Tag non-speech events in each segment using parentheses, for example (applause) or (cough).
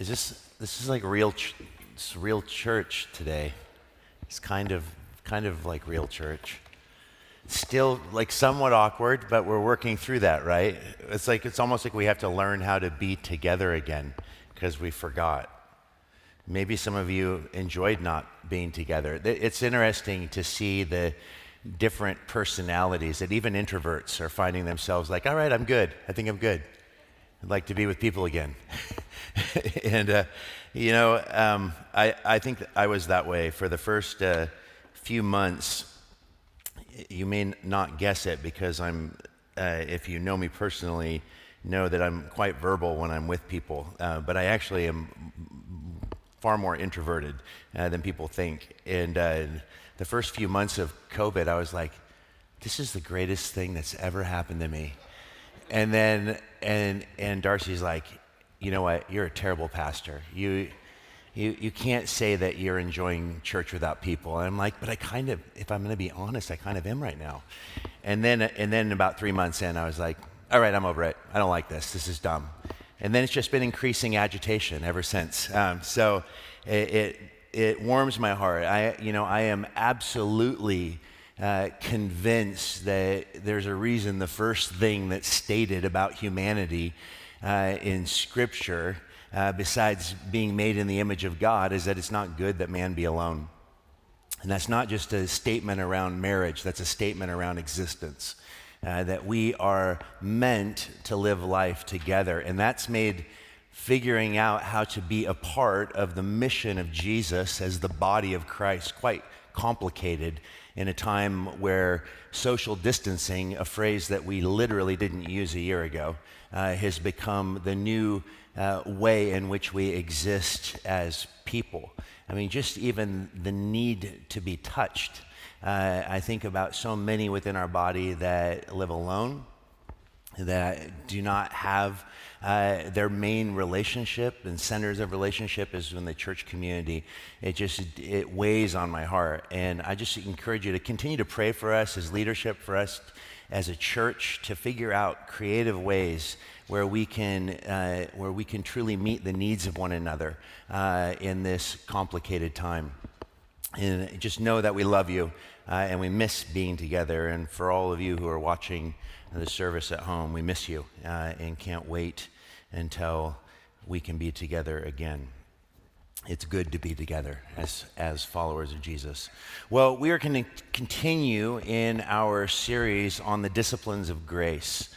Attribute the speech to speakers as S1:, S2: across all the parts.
S1: is this this is like real ch- it's real church today. It's kind of kind of like real church. Still like somewhat awkward, but we're working through that, right? It's like it's almost like we have to learn how to be together again because we forgot. Maybe some of you enjoyed not being together. It's interesting to see the different personalities that even introverts are finding themselves like, all right, I'm good. I think I'm good. I'd like to be with people again. (laughs) (laughs) and, uh, you know, um, I, I think I was that way for the first uh, few months. You may not guess it because I'm, uh, if you know me personally, know that I'm quite verbal when I'm with people. Uh, but I actually am far more introverted uh, than people think. And uh, the first few months of COVID, I was like, this is the greatest thing that's ever happened to me. And then, and, and Darcy's like, you know what? You're a terrible pastor. You, you, you can't say that you're enjoying church without people. And I'm like, but I kind of, if I'm going to be honest, I kind of am right now. And then, and then about three months in, I was like, all right, I'm over it. I don't like this. This is dumb. And then it's just been increasing agitation ever since. Um, so it, it, it, warms my heart. I, you know, I am absolutely uh, convinced that there's a reason the first thing that's stated about humanity uh, in Scripture, uh, besides being made in the image of God, is that it's not good that man be alone. And that's not just a statement around marriage, that's a statement around existence uh, that we are meant to live life together. And that's made figuring out how to be a part of the mission of Jesus as the body of Christ quite complicated in a time where social distancing, a phrase that we literally didn't use a year ago, uh, has become the new uh, way in which we exist as people. I mean, just even the need to be touched uh, I think about so many within our body that live alone, that do not have uh, their main relationship and centers of relationship is in the church community. It just it weighs on my heart, and I just encourage you to continue to pray for us as leadership, for us as a church to figure out creative ways where we can uh, where we can truly meet the needs of one another uh, in this complicated time. And just know that we love you uh, and we miss being together. And for all of you who are watching the service at home, we miss you uh, and can't wait until we can be together again. It's good to be together as, as followers of Jesus. Well, we are going to continue in our series on the disciplines of grace.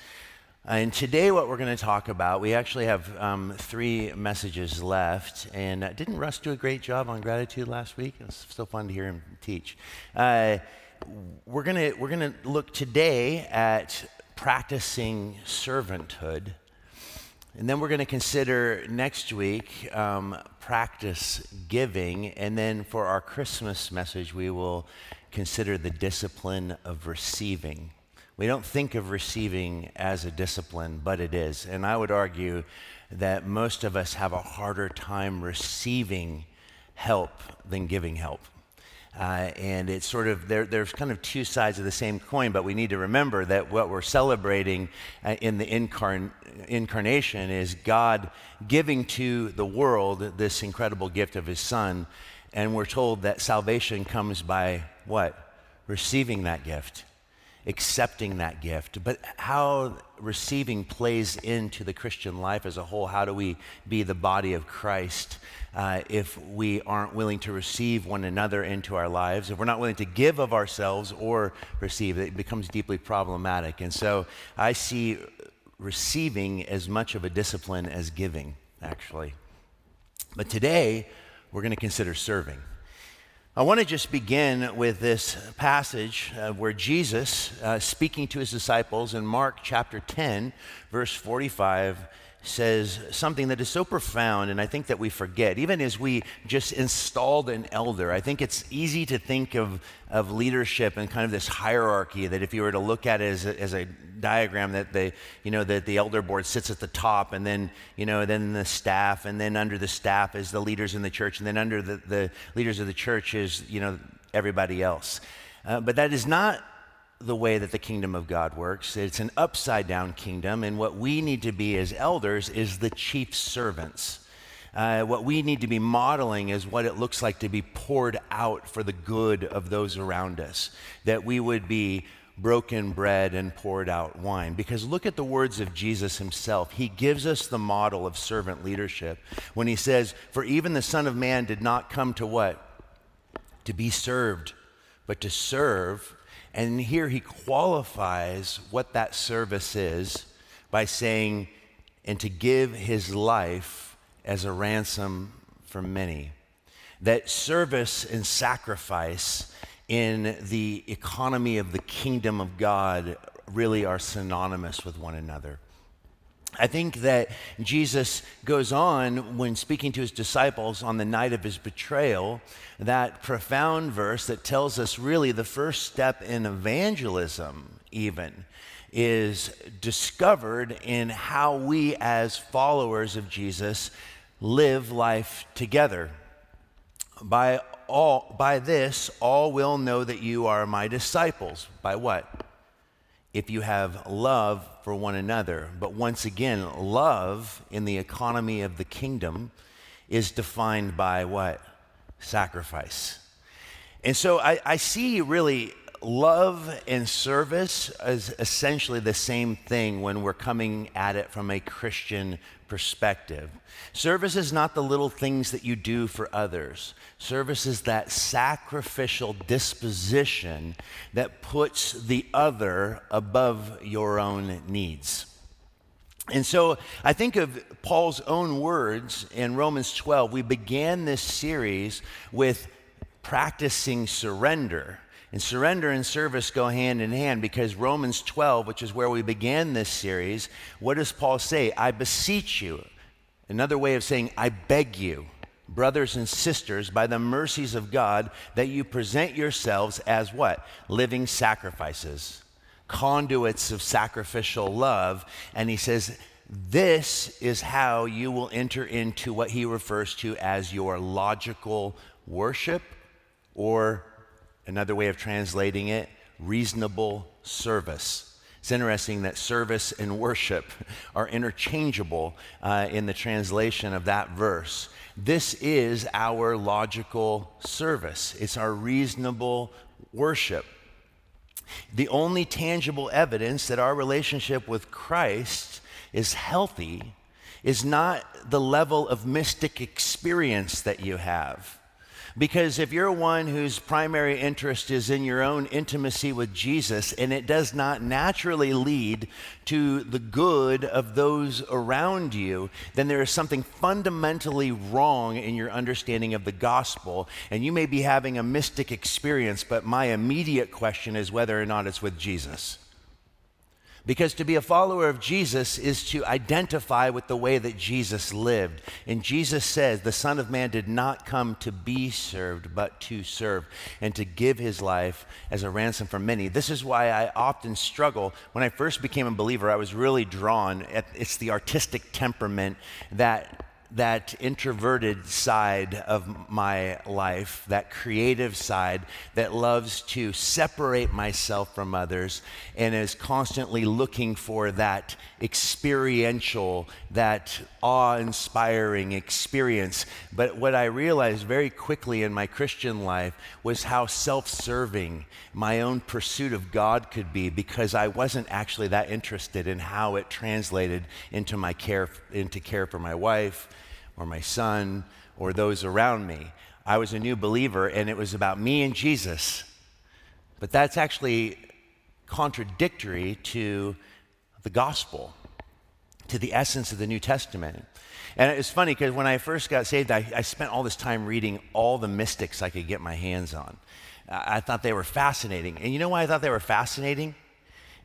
S1: And today, what we're going to talk about, we actually have um, three messages left. And uh, didn't Russ do a great job on gratitude last week? It was so fun to hear him teach. Uh, we're going to we're to look today at practicing servanthood. And then we're going to consider next week um, practice giving. And then for our Christmas message, we will consider the discipline of receiving. We don't think of receiving as a discipline, but it is. And I would argue that most of us have a harder time receiving help than giving help. Uh, and it's sort of, there, there's kind of two sides of the same coin, but we need to remember that what we're celebrating uh, in the incarn- incarnation is God giving to the world this incredible gift of His Son. And we're told that salvation comes by what? Receiving that gift accepting that gift, but how receiving plays into the Christian life as a whole. How do we be the body of Christ uh, if we aren't willing to receive one another into our lives? If we're not willing to give of ourselves or receive, it becomes deeply problematic. And so I see receiving as much of a discipline as giving, actually. But today, we're going to consider serving. I want to just begin with this passage uh, where Jesus, uh, speaking to his disciples in Mark chapter 10, verse 45, says something that is so profound, and I think that we forget. Even as we just installed an elder, I think it's easy to think of, of leadership and kind of this hierarchy that if you were to look at it as a, as a diagram, that the, you know, that the elder board sits at the top, and then, you know, then the staff, and then under the staff is the leaders in the church, and then under the, the leaders of the church is, you know, everybody else. Uh, but that is not the way that the kingdom of God works. It's an upside down kingdom, and what we need to be as elders is the chief servants. Uh, what we need to be modeling is what it looks like to be poured out for the good of those around us. That we would be broken bread and poured out wine. Because look at the words of Jesus himself. He gives us the model of servant leadership when he says, For even the Son of Man did not come to what? To be served, but to serve. And here he qualifies what that service is by saying, and to give his life as a ransom for many. That service and sacrifice in the economy of the kingdom of God really are synonymous with one another. I think that Jesus goes on when speaking to his disciples on the night of his betrayal, that profound verse that tells us really the first step in evangelism, even, is discovered in how we as followers of Jesus live life together. By all by this all will know that you are my disciples. By what? If you have love for one another. But once again, love in the economy of the kingdom is defined by what? Sacrifice. And so I, I see really love and service is essentially the same thing when we're coming at it from a Christian perspective. Service is not the little things that you do for others. Service is that sacrificial disposition that puts the other above your own needs. And so I think of Paul's own words in Romans 12. We began this series with practicing surrender. And surrender and service go hand in hand because Romans 12, which is where we began this series, what does Paul say? I beseech you. Another way of saying, I beg you, brothers and sisters, by the mercies of God, that you present yourselves as what? Living sacrifices, conduits of sacrificial love. And he says, this is how you will enter into what he refers to as your logical worship or Another way of translating it, reasonable service. It's interesting that service and worship (laughs) are interchangeable uh, in the translation of that verse. This is our logical service, it's our reasonable worship. The only tangible evidence that our relationship with Christ is healthy is not the level of mystic experience that you have because if you're one whose primary interest is in your own intimacy with Jesus and it does not naturally lead to the good of those around you, then there is something fundamentally wrong in your understanding of the gospel. And you may be having a mystic experience, but my immediate question is whether or not it's with Jesus. Because to be a follower of Jesus is to identify with the way that Jesus lived. And Jesus says, The Son of Man did not come to be served, but to serve and to give his life as a ransom for many. This is why I often struggle. When I first became a believer, I was really drawn at it's the artistic temperament that that introverted side of my life, that creative side that loves to separate myself from others and is constantly looking for that experiential, that awe inspiring experience. But what I realized very quickly in my Christian life was how self serving my own pursuit of God could be because I wasn't actually that interested in how it translated into my care, into care for my wife or my son or those around me. I was a new believer and it was about me and Jesus. But that's actually contradictory to the gospel, to the essence of the New Testament. And it's funny because when I first got saved, I, I, spent all this time reading all the mystics I could get my hands on. I, thought they were fascinating. And you know why I thought they were fascinating?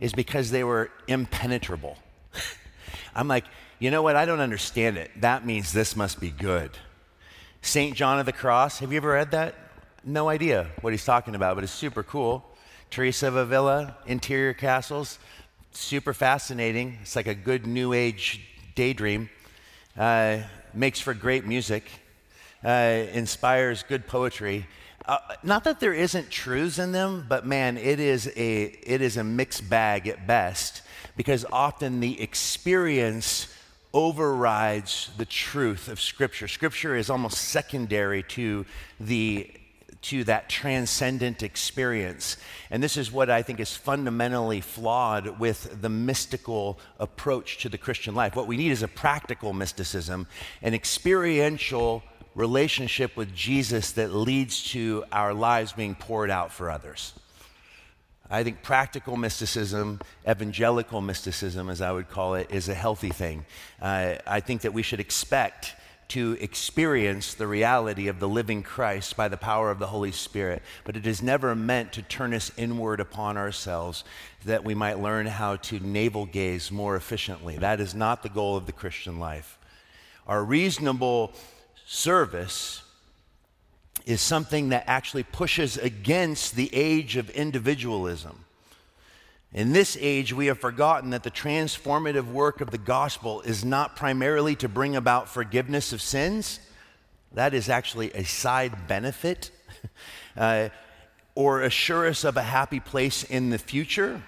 S1: Is because they were impenetrable. (laughs) I'm like, you know what? I don't understand it. That means this must be good. St. John of the Cross, have you ever read that? No idea what he's talking about, but it's super cool. Teresa of Avila, interior castles, super fascinating. It's like a good new age daydream. Uh, makes for great music, uh, inspires good poetry. Uh, not that there isn't truths in them, but man, it is a it is a mixed bag at best because often the experience overrides the truth of Scripture. Scripture is almost secondary to the to that transcendent experience. And this is what I think is fundamentally flawed with the mystical approach to the Christian life. What we need is a practical mysticism, an experiential relationship with Jesus that leads to our lives being poured out for others. I think practical mysticism, evangelical mysticism, as I would call it, is a healthy thing. Uh, I think that we should expect to experience the reality of the living Christ by the power of the Holy Spirit, but it is never meant to turn us inward upon ourselves that we might learn how to navel gaze more efficiently. That is not the goal of the Christian life. Our reasonable service is something that actually pushes against the age of individualism. In this age, we have forgotten that the transformative work of the gospel is not primarily to bring about forgiveness of sins. That is actually a side benefit, (laughs) uh, or assure us of a happy place in the future.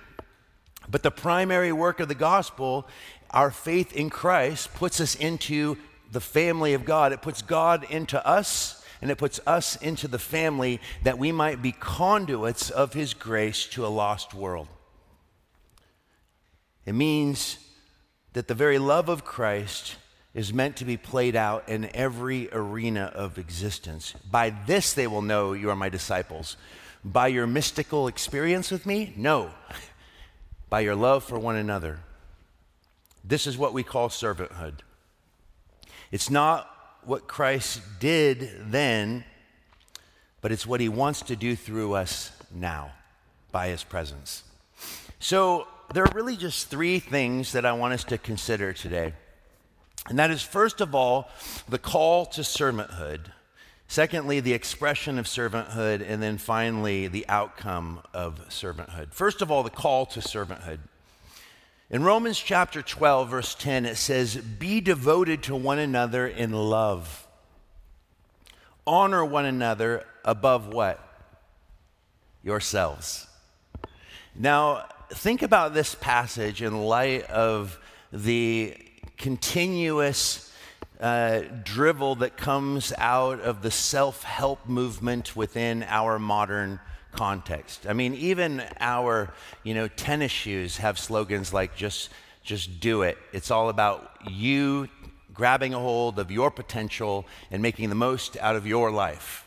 S1: But the primary work of the gospel, our faith in Christ, puts us into the family of God. It puts God into us, and it puts us into the family that we might be conduits of His grace to a lost world. It means that the very love of Christ is meant to be played out in every arena of existence. By this they will know you are my disciples. By your mystical experience with me? No. (laughs) By your love for one another. This is what we call servanthood. It's not what Christ did then, but it's what he wants to do through us now by his presence. So, there are really just three things that I want us to consider today. And that is, first of all, the call to servanthood. Secondly, the expression of servanthood. And then finally, the outcome of servanthood. First of all, the call to servanthood. In Romans chapter 12, verse 10, it says, Be devoted to one another in love. Honor one another above what? Yourselves. Now, think about this passage in light of the continuous uh, drivel that comes out of the self help movement within our modern context. I mean, even our, you know, tennis shoes have slogans like just just do it. It's all about you grabbing a hold of your potential and making the most out of your life.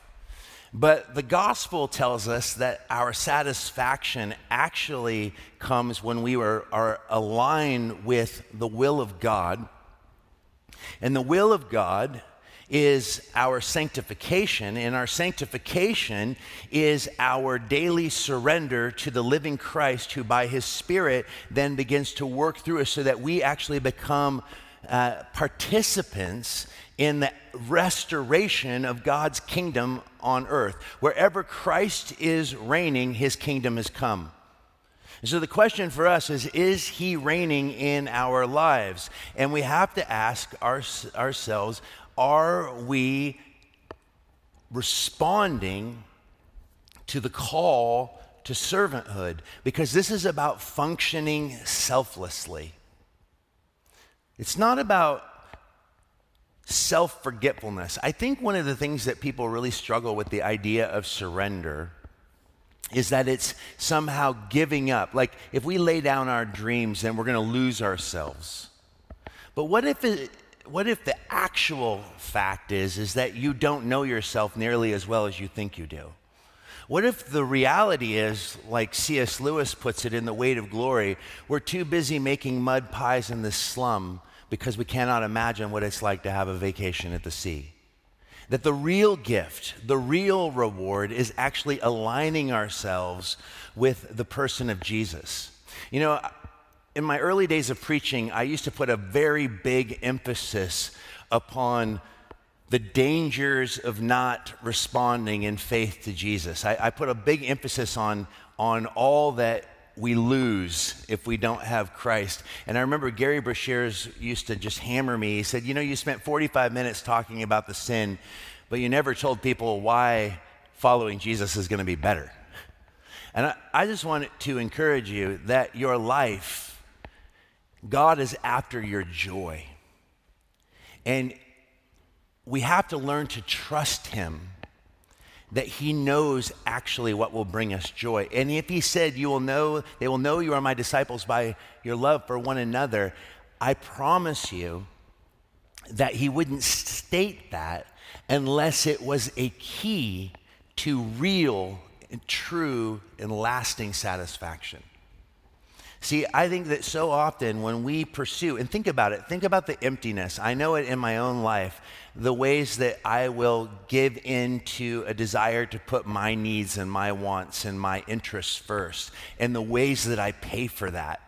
S1: But the gospel tells us that our satisfaction actually comes when we are, are aligned with the will of God. And the will of God is our sanctification, and our sanctification is our daily surrender to the living Christ, who by his Spirit then begins to work through us so that we actually become uh, participants in the restoration of God's kingdom on earth. Wherever Christ is reigning, his kingdom has come. And so the question for us is Is he reigning in our lives? And we have to ask our, ourselves Are we responding to the call to servanthood? Because this is about functioning selflessly. It's not about self forgetfulness. I think one of the things that people really struggle with the idea of surrender is that it's somehow giving up. Like if we lay down our dreams, then we're going to lose ourselves. But what if it, what if the actual fact is is that you don't know yourself nearly as well as you think you do? What if the reality is, like C.S. Lewis puts it in The Weight of Glory, we're too busy making mud pies in the slum because we cannot imagine what it's like to have a vacation at the sea. That the real gift, the real reward is actually aligning ourselves with the person of Jesus. You know, in my early days of preaching, I used to put a very big emphasis upon the dangers of not responding in faith to Jesus. I, I, put a big emphasis on, on all that we lose if we don't have Christ. And I remember Gerry Breshears used to just hammer me. He said, You know, you spent 45 minutes talking about the sin, but you never told people why following Jesus is going to be better. And I, I just want to encourage you that your life, God is after your joy. And we have to learn to trust him that he knows actually what will bring us joy. And if he said, You will know, they will know you are my disciples by your love for one another, I promise you that he wouldn't state that unless it was a key to real and true and lasting satisfaction. See, I think that so often when we pursue, and think about it, think about the emptiness. I know it in my own life, the ways that I will give in to a desire to put my needs and my wants and my interests first, and the ways that I pay for that.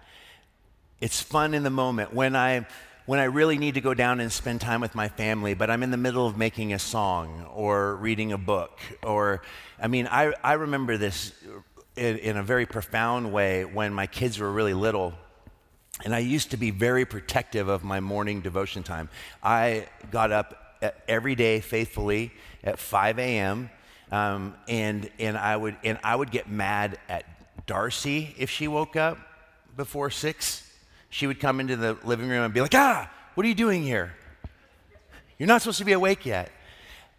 S1: It's fun in the moment when I when I really need to go down and spend time with my family, but I'm in the middle of making a song or reading a book. Or, I mean, I, I remember this in, in a very profound way when my kids were really little. And I used to be very protective of my morning devotion time. I got up every day faithfully at 5 a.m. Um, and, and, I would, and I would get mad at Darcy if she woke up before 6 she would come into the living room and be like, ah, what are you doing here? You're not supposed to be awake yet.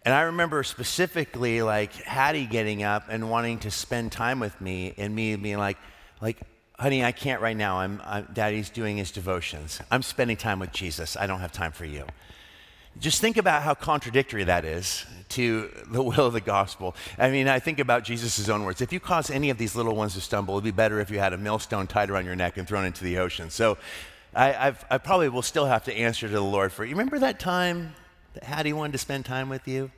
S1: And I remember specifically like Hattie getting up and wanting to spend time with me and me being like, like, honey, I can't right now. I'm, I'm, daddy's doing his devotions. I'm spending time with Jesus. I don't have time for you. Just think about how contradictory that is to the (laughs) will of the gospel. I mean, I think about Jesus' own words. If you cause any of these little ones to stumble, it'd be better if you had a millstone tied around your neck and thrown into the ocean. So I, I probably will still have to answer to the Lord for, you remember that time that Hattie wanted to spend time with you?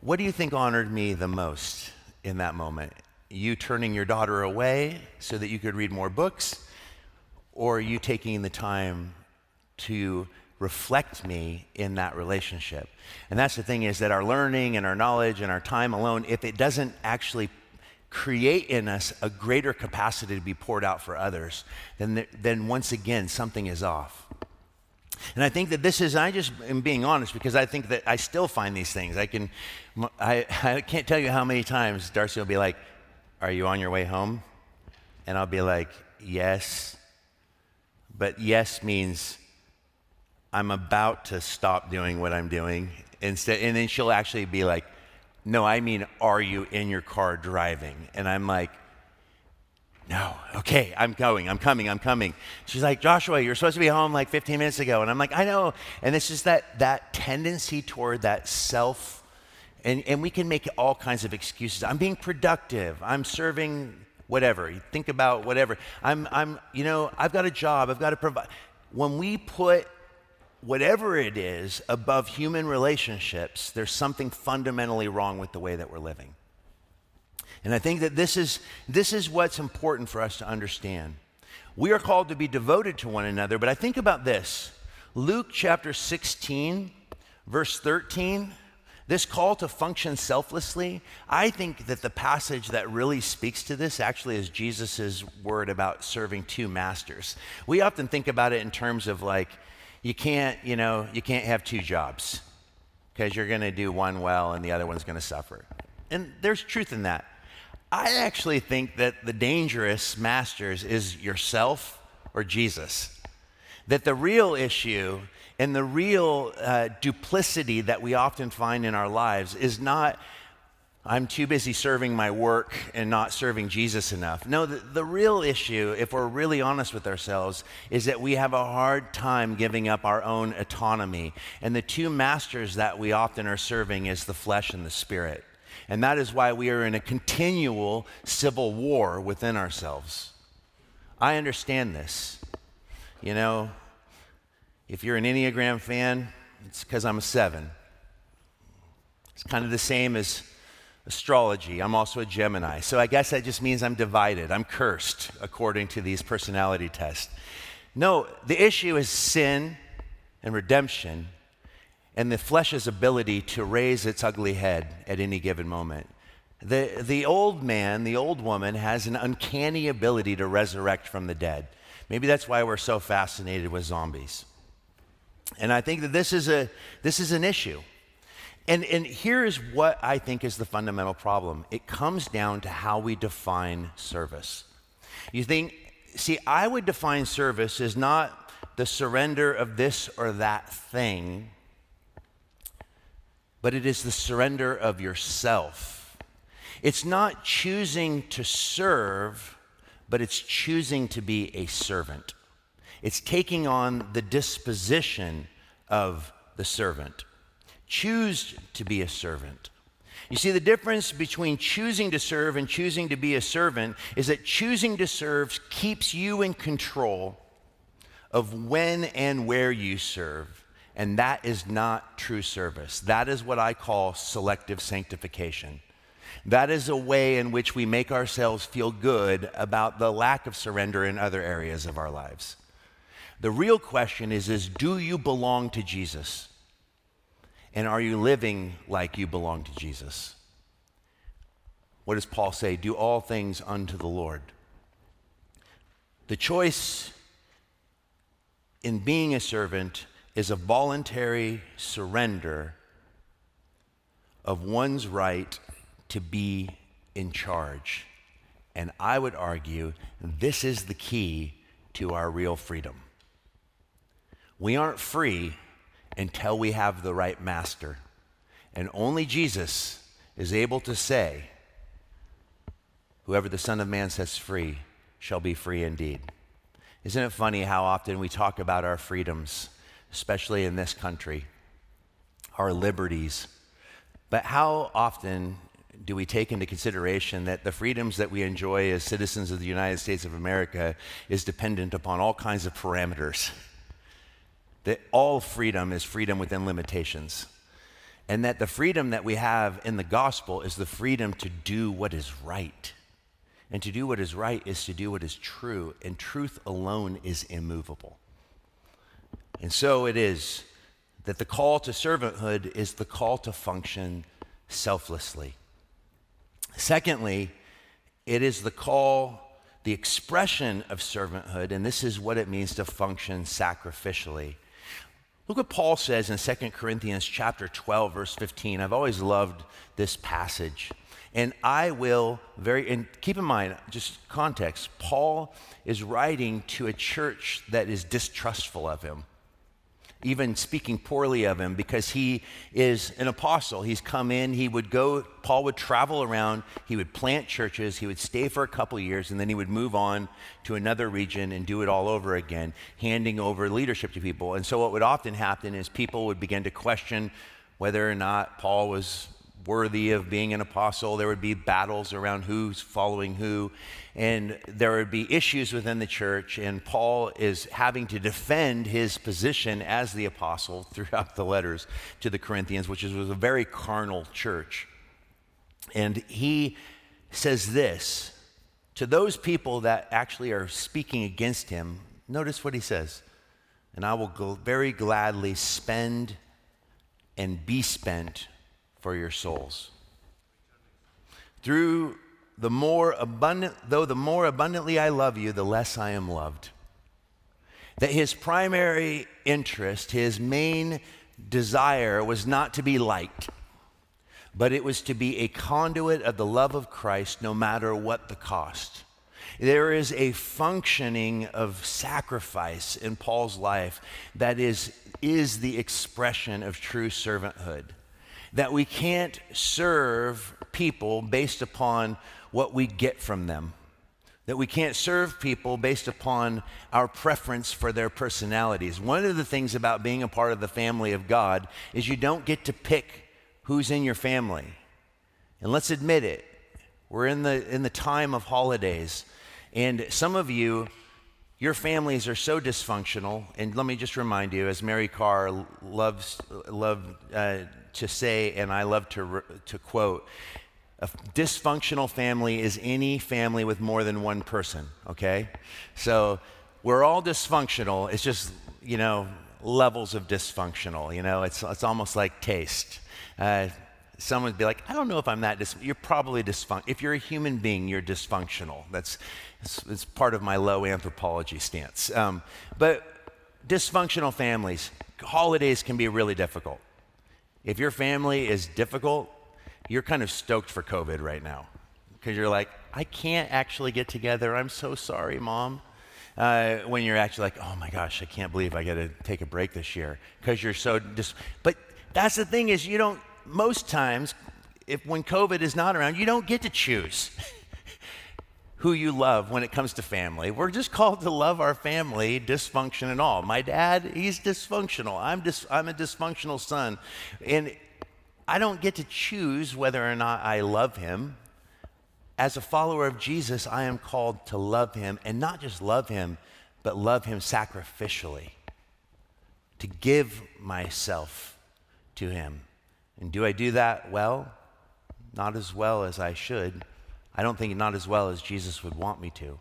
S1: What do you think honored me the most in that moment? You turning your daughter away so that you could read more books, or you taking the time to reflect me in that relationship. And that's the thing is that our learning and our knowledge and our time alone, if it doesn't actually create in us a greater capacity to be poured out for others, then, then once again, something is off. And I think that this is, I just am being honest because I think that I still find these things. I can, I, (laughs) I can't tell you how many times Darcy will be like, Are you on your way home? And I'll be like, Yes. But yes means I'm about to stop doing what I'm doing. Instead, and then she'll actually be like, No, I mean, are you in your car driving? And I'm like, No, okay, I'm going, I'm coming, I'm coming. She's like, Joshua, you're supposed to be home like 15 minutes ago. And I'm like, I know. And it's just that, that tendency toward that self, and, and we can make all kinds of excuses. I'm being productive, I'm serving whatever. You think about whatever. I'm, I'm, you know, I've got a job, I've got to provide. When we put whatever it is above human relationships, there's something fundamentally wrong with the way that we're living. And I think that this is, this is what's important for us to understand. We are called to be devoted to one another, but I think about this Luke chapter 16, verse 13. This call to function selflessly, I think that the passage that really speaks to this actually is Jesus' word about serving two masters. We often think about it in terms of like, you can't, you know, you can't have two jobs because you're going to do one well and the other one's going to suffer. And there's truth in that. I actually think that the dangerous masters is yourself or Jesus. That the real issue and the real uh, duplicity that we often find in our lives is not I'm too busy serving my work and not serving Jesus enough. No, the, the, real issue, if we're really honest with ourselves, is that we have a hard time giving up our own autonomy. And the two masters that we often are serving is the flesh and the spirit. And that is why we are in a continual civil war within ourselves. I understand this. You know, if you're an Enneagram fan, it's because I'm a seven. It's kind of the same as astrology. I'm also a Gemini. So I guess that just means I'm divided. I'm cursed according to these personality tests. No, the issue is sin and redemption and the flesh's ability to raise its ugly head at any given moment. The, the old man, the old woman, has an uncanny ability to resurrect from the dead. Maybe that's why we're so fascinated with zombies. And I think that this is, a, this is an issue. And, and here is what I think is the fundamental problem it comes down to how we define service. You think, see, I would define service as not the surrender of this or that thing but it is the surrender of yourself. It's not choosing to serve, but it's choosing to be a servant. It's taking on the disposition of the servant. Choose to be a servant. You see, the difference between choosing to serve and choosing to be a servant is that choosing to serve keeps you in control of when and where you serve. And that is not true service. That is what I call selective sanctification. That is a way in which we make ourselves feel good about the lack of surrender in other areas of our lives. The real question is, is do you belong to Jesus? And are you living like you belong to Jesus? What does Paul say? Do all things unto the Lord. The choice in being a servant is a voluntary surrender of one's right to be in charge. And I would argue this is the key to our real freedom. We aren't free until we have the right master. And only Jesus is able to say, Whoever the Son of Man sets free shall be free indeed. Isn't it funny how often we talk about our freedoms, especially in this country, our liberties? But how often do we take into consideration that the freedoms that we enjoy as citizens of the United States of America is dependent upon all kinds of parameters? that all freedom is freedom within limitations. And that the freedom that we have in the gospel is the freedom to do what is right. And to do what is right is to do what is true, and truth alone is immovable. And so it is that the call to servanthood is the call to function selflessly. Secondly, it is the call, the expression of servanthood, and this is what it means to function sacrificially. Look what Paul says in 2 Corinthians chapter 12 verse 15. I've always loved this passage. And I will very and keep in mind just context. Paul is writing to a church that is distrustful of him even speaking poorly of him because he is an apostle. He's come in, he would go, Paul would travel around, he would plant churches, he would stay for a couple years, and then he would move on to another region and do it all over again, handing over leadership to people. And so, what would often happen is people would begin to question whether or not Paul was worthy of being an apostle. There would be battles around who's following who, and there would be issues within the church. And Paul is having to defend his position as the apostle (laughs) throughout the letters to the Corinthians, which was a very carnal church. And he says this to those people that actually are speaking against him. Notice what he says. And I will very gladly spend and be spent for your souls. Through the more abundant, though the more abundantly I love you, the less I am loved. That his primary interest, his main desire was not to be liked, but it was to be a conduit of the love of Christ no matter what the cost. There is a functioning of sacrifice in Paul's life that is, is the expression of true servanthood that we can't serve people based upon what we get from them. That we can't serve people based upon our preference for their personalities. One of the things about being a part of the family of God is you don't get to pick who's in your family. And let's admit it, we're in the, in the time of holidays. And some of you, your families are so dysfunctional. And let me just remind you, as Mary Karr loves, loved uh, to say, and I love to, to quote, a dysfunctional family is any family with more than one person, okay? So we're all dysfunctional. It's just, you know, levels of dysfunctional, you know? It's, it's almost like taste. Uh, someone would be like, I don't know if I'm that. You're probably dysfunctional. If you're a human being, you're dysfunctional. That's it's, it's part of my low anthropology stance. Um, but dysfunctional families, holidays can be really difficult. If your family is difficult, you're kind of stoked for COVID right now because you're like, I can't actually get together. I'm so sorry, mom. Uh, when you're actually like, oh my gosh, I can't believe I got to take a break this year because you're so dis. But that's the thing is you don't most times, if when COVID is not around, you don't get to choose (laughs) who you love when it comes to family. We're just called to love our family, dysfunction and all. My dad, he's dysfunctional. I'm, dis- I'm a dysfunctional son. And I don't get to choose whether or not I love him. As a follower of Jesus, I am called to love him, and not just love him, but love him sacrificially, to give myself to him. And do I do that well? Not as well as I should. I don't think not as well as Jesus would want me to.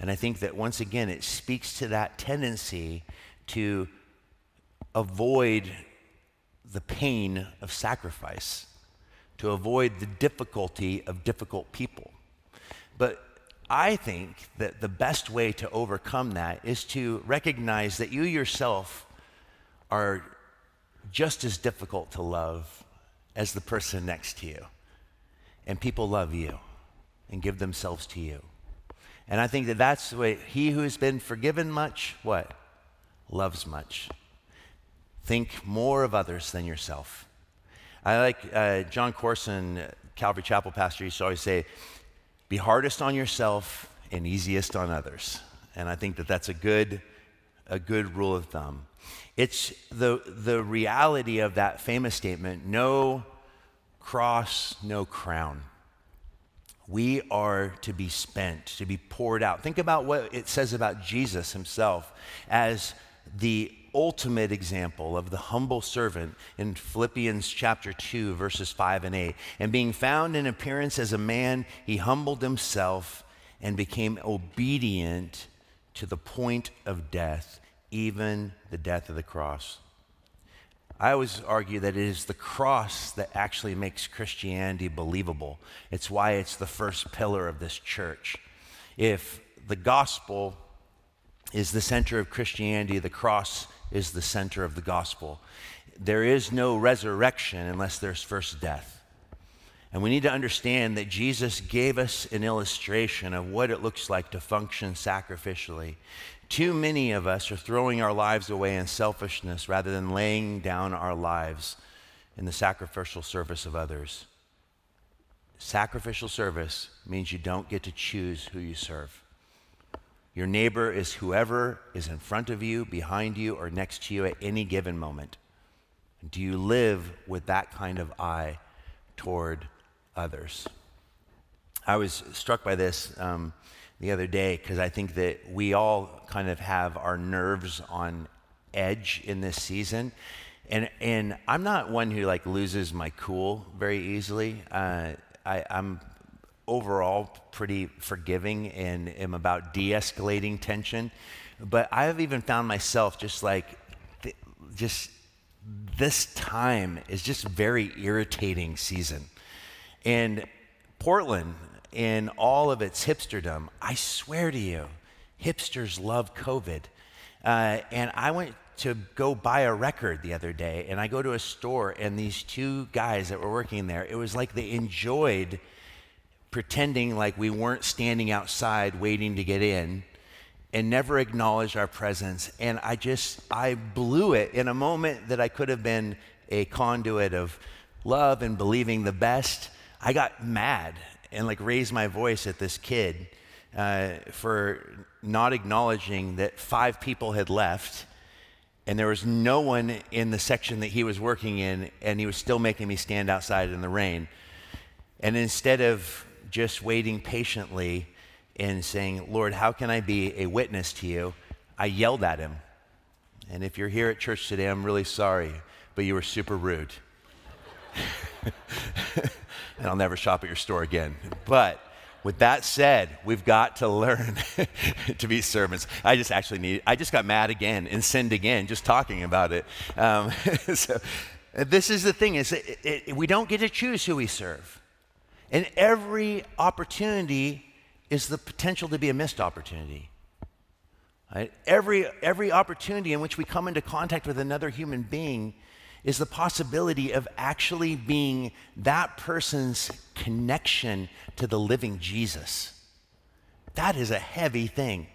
S1: And I think that once again, it speaks to that tendency to avoid the pain of sacrifice, to avoid the difficulty of difficult people. But I think that the best way to overcome that is to recognize that you yourself are just as difficult to love as the person next to you. And people love you and give themselves to you. And I think that that's the way he who has been forgiven much, what? Loves much. Think more of others than yourself. I like uh, Jon Courson, Calvary Chapel pastor, used to always say, be hardest on yourself and easiest on others. And I think that that's a good, a good rule of thumb. It's the, the reality of that famous statement no cross, no crown. We are to be spent, to be poured out. Think about what it says about Jesus himself as the ultimate example of the humble servant in Philippians chapter 2, verses 5 and 8. And being found in appearance as a man, he humbled himself and became obedient to the point of death, even the death of the cross. I always argue that it is the cross that actually makes Christianity believable. It's why it's the first pillar of this church. If the gospel is the center of Christianity, the cross is the center of the gospel. There is no resurrection unless there's first death. And we need to understand that Jesus gave us an illustration of what it looks like to function sacrificially. Too many of us are throwing our lives away in selfishness rather than laying down our lives in the sacrificial service of others. Sacrificial service means you don't get to choose who you serve. Your neighbor is whoever is in front of you, behind you, or next to you at any given moment. Do you live with that kind of eye toward others? I was struck by this. Um, the other day because I think that we all kind of have our nerves on edge in this season. And, and I'm not one who like loses my cool very easily. Uh, I, I'm overall pretty forgiving and am about de-escalating tension. But I have even found myself just like, th- just this time is just very irritating season. And Portland, in all of its hipsterdom, I swear to you, hipsters love COVID. Uh, and I went to go buy a record the other day, and I go to a store, and these two guys that were working there, it was like they enjoyed pretending like we weren't standing outside waiting to get in and never acknowledged our presence. And I just, I blew it in a moment that I could have been a conduit of love and believing the best. I got mad and like raise my voice at this kid uh, for not acknowledging that five people had left and there was no one in the section that he was working in and he was still making me stand outside in the rain. And instead of just waiting patiently and saying lord how can i be a witness to you? I yelled at him. And if you're here at church today i'm really sorry but you were super rude (laughs) and I'll never shop at your store again. But with that said, we've got to learn (laughs) to be servants. I just actually need, I just got mad again and sinned again just talking about it. Um, (laughs) so this is the thing is it, it, we don't get to choose who we serve. And every opportunity is the potential to be a missed opportunity. Right? Every, every opportunity in which we come into contact with another human being is the possibility of actually being that person's connection to the living Jesus. That is a heavy thing.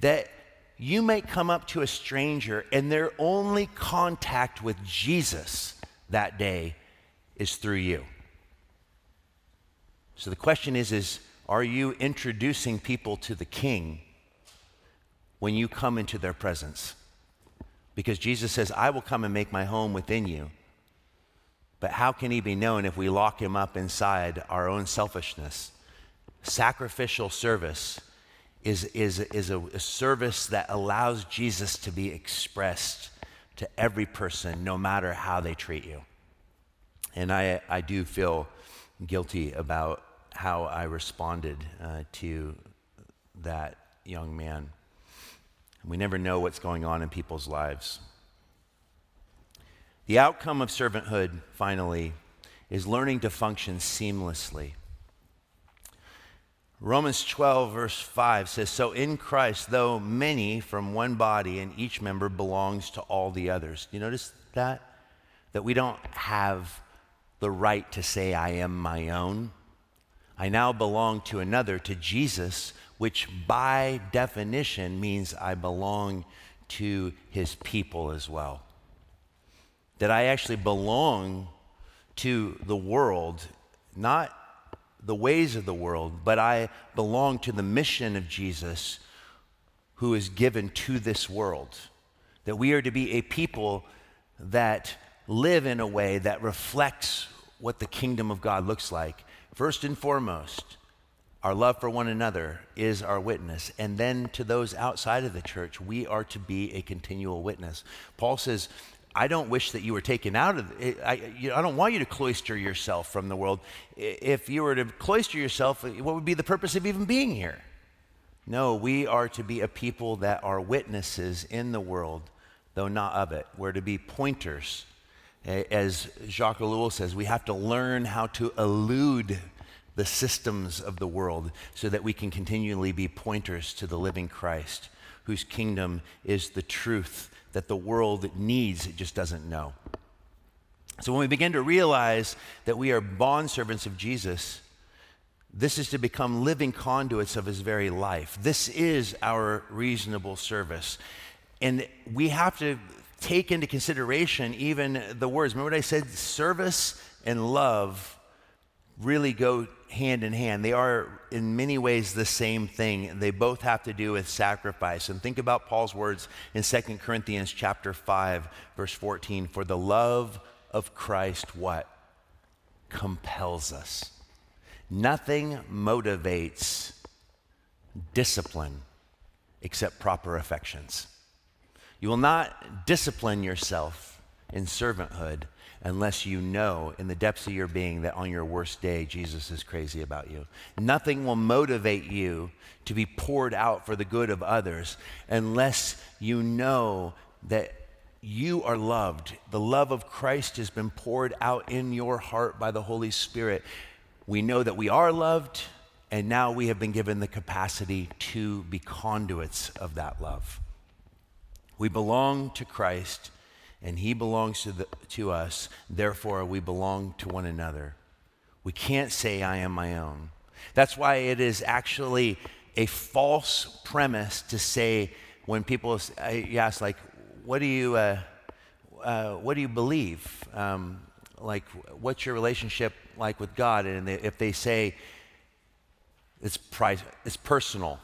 S1: That you may come up to a stranger and their only contact with Jesus that day is through you. So the question is is are you introducing people to the king when you come into their presence? Because Jesus says, "I will come and make my home within you." But how can he be known if we lock him up inside our own selfishness? Sacrificial service is, is, is a, a service that allows Jesus to be expressed to every person, no matter how they treat you. And I, I do feel guilty about how I responded uh, to that young man. We never know what's going on in people's lives. The outcome of servanthood, finally, is learning to function seamlessly. Romans 12, verse 5 says, So in Christ, though many from one body, and each member belongs to all the others. Do you notice that? That we don't have the right to say, I am my own. I now belong to another, to Jesus, which by definition means I belong to his people as well. That I actually belong to the world, not the ways of the world, but I belong to the mission of Jesus who is given to this world. That we are to be a people that live in a way that reflects what the kingdom of God looks like. First and foremost, our love for one another is our witness. And then to those outside of the church, we are to be a continual witness. Paul says, I don't wish that you were taken out of it. I, I don't want you to cloister yourself from the world. If you were to cloister yourself, what would be the purpose of even being here? No, we are to be a people that are witnesses in the world, though not of it. We're to be pointers. As Jacques Ellul says, we have to learn how to elude the systems of the world so that we can continually be pointers to the living Christ, whose kingdom is the truth that the world needs, it just doesn't know. So when we begin to realize that we are bondservants of Jesus, this is to become living conduits of his very life. This is our reasonable service. And we have to take into consideration even the words. Remember what I said? Service and love really go hand in hand. They are, in many ways, the same thing. They both have to do with sacrifice. And think about Paul's words in 2 Corinthians chapter 5, verse 14. For the love of Christ, what? Compels us. Nothing motivates discipline except proper affections. You will not discipline yourself in servanthood unless you know in the depths of your being that on your worst day, Jesus is crazy about you. Nothing will motivate you to be poured out for the good of others unless you know that you are loved. The love of Christ has been poured out in your heart by the Holy Spirit. We know that we are loved, and now we have been given the capacity to be conduits of that love. We belong to Christ and he belongs to, the, to us, therefore we belong to one another. We can't say, I am my own. That's why it is actually a false premise to say, when people ask, like, what do you, uh, uh, what do you believe? Um, like, what's your relationship like with God? And they, if they say, it's, pri- it's personal,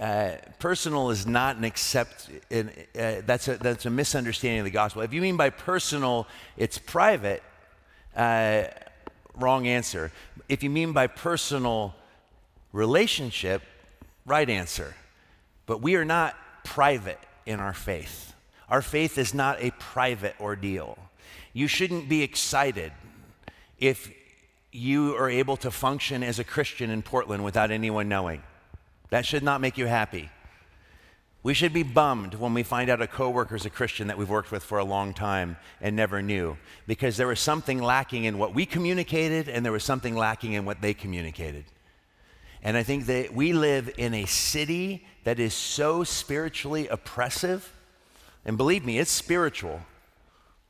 S1: uh, personal is not an accept, uh, that's, a, that's a misunderstanding of the gospel. If you mean by personal, it's private, uh, wrong answer. If you mean by personal relationship, right answer. But we are not private in our faith. Our faith is not a private ordeal. You shouldn't be excited if you are able to function as a Christian in Portland without anyone knowing. That should not make you happy. We should be bummed when we find out a coworker is a Christian that we've worked with for a long time and never knew because there was something lacking in what we communicated and there was something lacking in what they communicated. And I think that we live in a city that is so spiritually oppressive. And believe me, it's spiritual.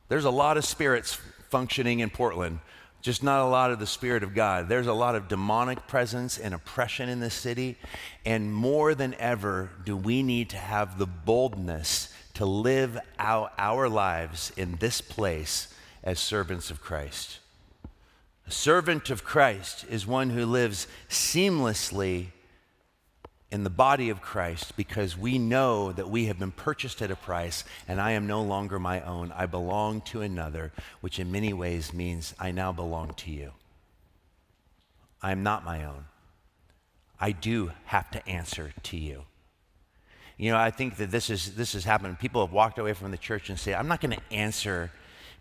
S1: There's a lot of spirits functioning in Portland just not a lot of the Spirit of God. There's a lot of demonic presence and oppression in this city. And more than ever, do we need to have the boldness to live out our lives in this place as servants of Christ. A servant of Christ is one who lives seamlessly in the body of Christ because we know that we have been purchased at a price and I am no longer my own. I belong to another, which in many ways means I now belong to you. I am not my own. I do have to answer to you. You know, I think that this is this has happened. People have walked away from the church and say, "I'm not going to answer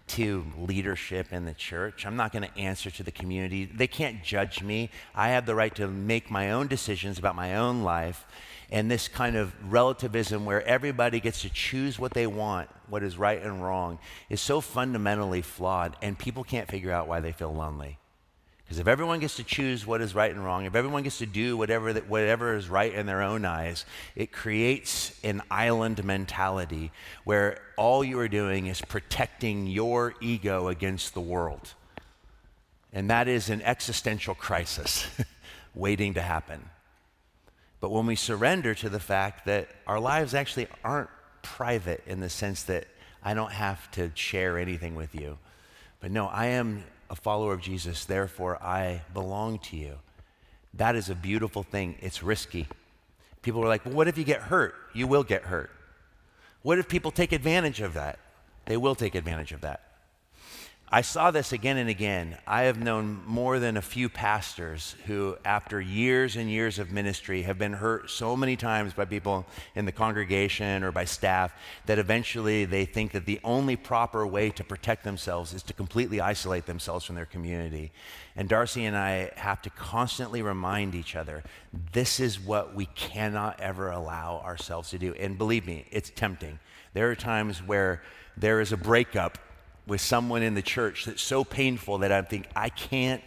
S1: to leadership in the church. I'm not going to answer to the community. They can't judge me. I have the right to make my own decisions about my own life." And this kind of relativism where everybody gets to choose what they want, what is right and wrong, is so fundamentally flawed, and people can't figure out why they feel lonely. Because if everyone gets to choose what is right and wrong, if everyone gets to do whatever, that, whatever is right in their own eyes, it creates an island mentality where all you are doing is protecting your ego against the world. And that is an existential crisis (laughs) waiting to happen. But when we surrender to the fact that our lives actually aren't private in the sense that I don't have to share anything with you, but no, I am a follower of Jesus, therefore I belong to you. That is a beautiful thing. It's risky. People are like, well, what if you get hurt? You will get hurt. What if people take advantage of that? They will take advantage of that. I saw this again and again. I have known more than a few pastors who, after years and years of ministry, have been hurt so many times by people in the congregation or by staff that eventually they think that the only proper way to protect themselves is to completely isolate themselves from their community. And Darcy and I have to constantly remind each other this is what we cannot ever allow ourselves to do. And believe me, it's tempting. There are times where there is a breakup with someone in the church that's so painful that I think I can't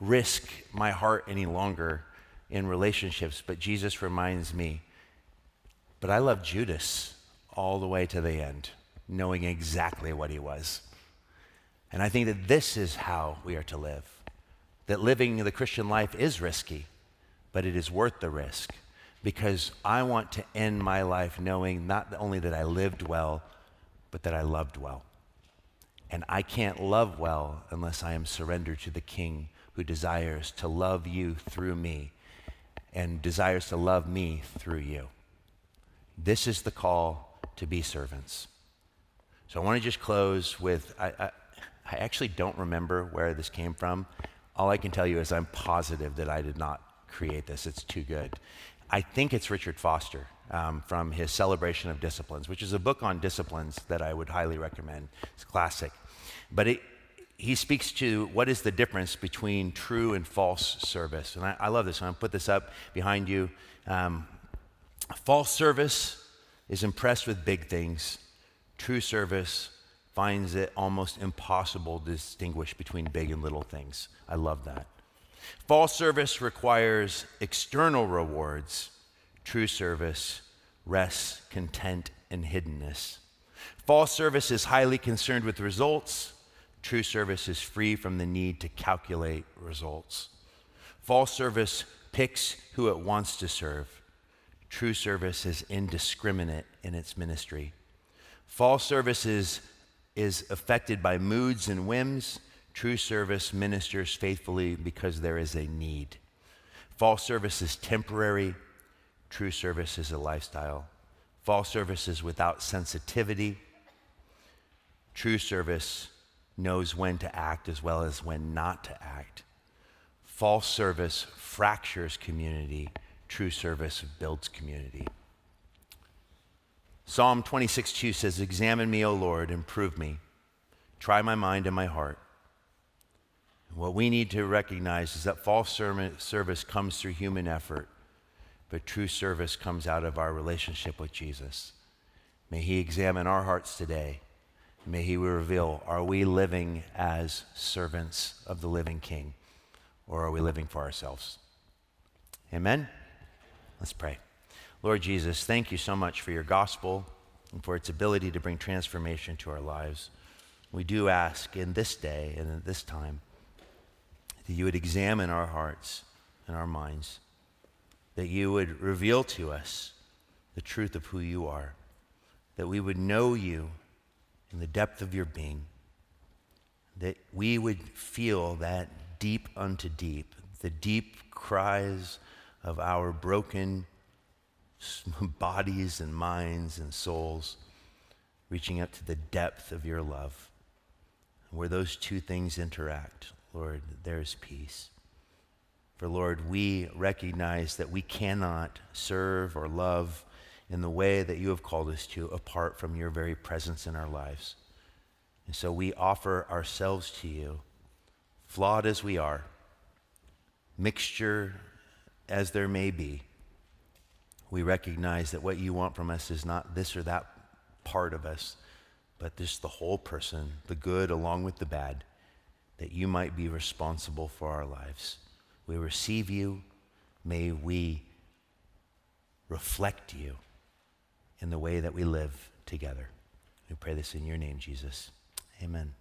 S1: risk my heart any longer in relationships. But Jesus reminds me, but I love Judas all the way to the end, knowing exactly what he was. And I think that this is how we are to live. That living the Christian life is risky, but it is worth the risk because I want to end my life knowing not only that I lived well, but that I loved well. And I can't love well unless I am surrendered to the King who desires to love you through me and desires to love me through you. This is the call to be servants. So I want to just close with I, I, I actually don't remember where this came from. All I can tell you is I'm positive that I did not create this. It's too good. I think it's Richard Foster um, from his Celebration of Disciplines, which is a book on disciplines that I would highly recommend. It's classic. But it, he speaks to what is the difference between true and false service. And I, I love this. I'm going to put this up behind you. Um, false service is impressed with big things, true service finds it almost impossible to distinguish between big and little things. I love that. False service requires external rewards, true service rests content in hiddenness. False service is highly concerned with results, True service is free from the need to calculate results. False service picks who it wants to serve. True service is indiscriminate in its ministry. False service is, is affected by moods and whims. True service ministers faithfully because there is a need. False service is temporary. True service is a lifestyle. False service is without sensitivity. True service knows when to act as well as when not to act. False service fractures community, true service builds community. Psalm 26 2 says, Examine me, O Lord, and prove me. Try my mind and my heart. What we need to recognize is that false service comes through human effort, but true service comes out of our relationship with Jesus. May He examine our hearts today May he reveal are we living as servants of the living King or are we living for ourselves? Amen? Let's pray. Lord Jesus, thank you so much for your gospel and for its ability to bring transformation to our lives. We do ask in this day and at this time that you would examine our hearts and our minds, that you would reveal to us the truth of who you are, that we would know you in the depth of your being, that we would feel that deep unto deep, the deep cries of our broken (laughs) bodies and minds and souls, reaching up to the depth of your love. Where those two things interact, Lord, there's peace. For Lord, we recognize that we cannot serve or love in the way that you have called us to apart from your very presence in our lives. And so we offer ourselves to you, flawed as we are, mixture as there may be. We recognize that what you want from us is not this or that part of us, but just the whole person, the good along with the bad, that you might be responsible for our lives. We receive you. May we reflect you in the way that we live together. We pray this in your name, Jesus. Amen.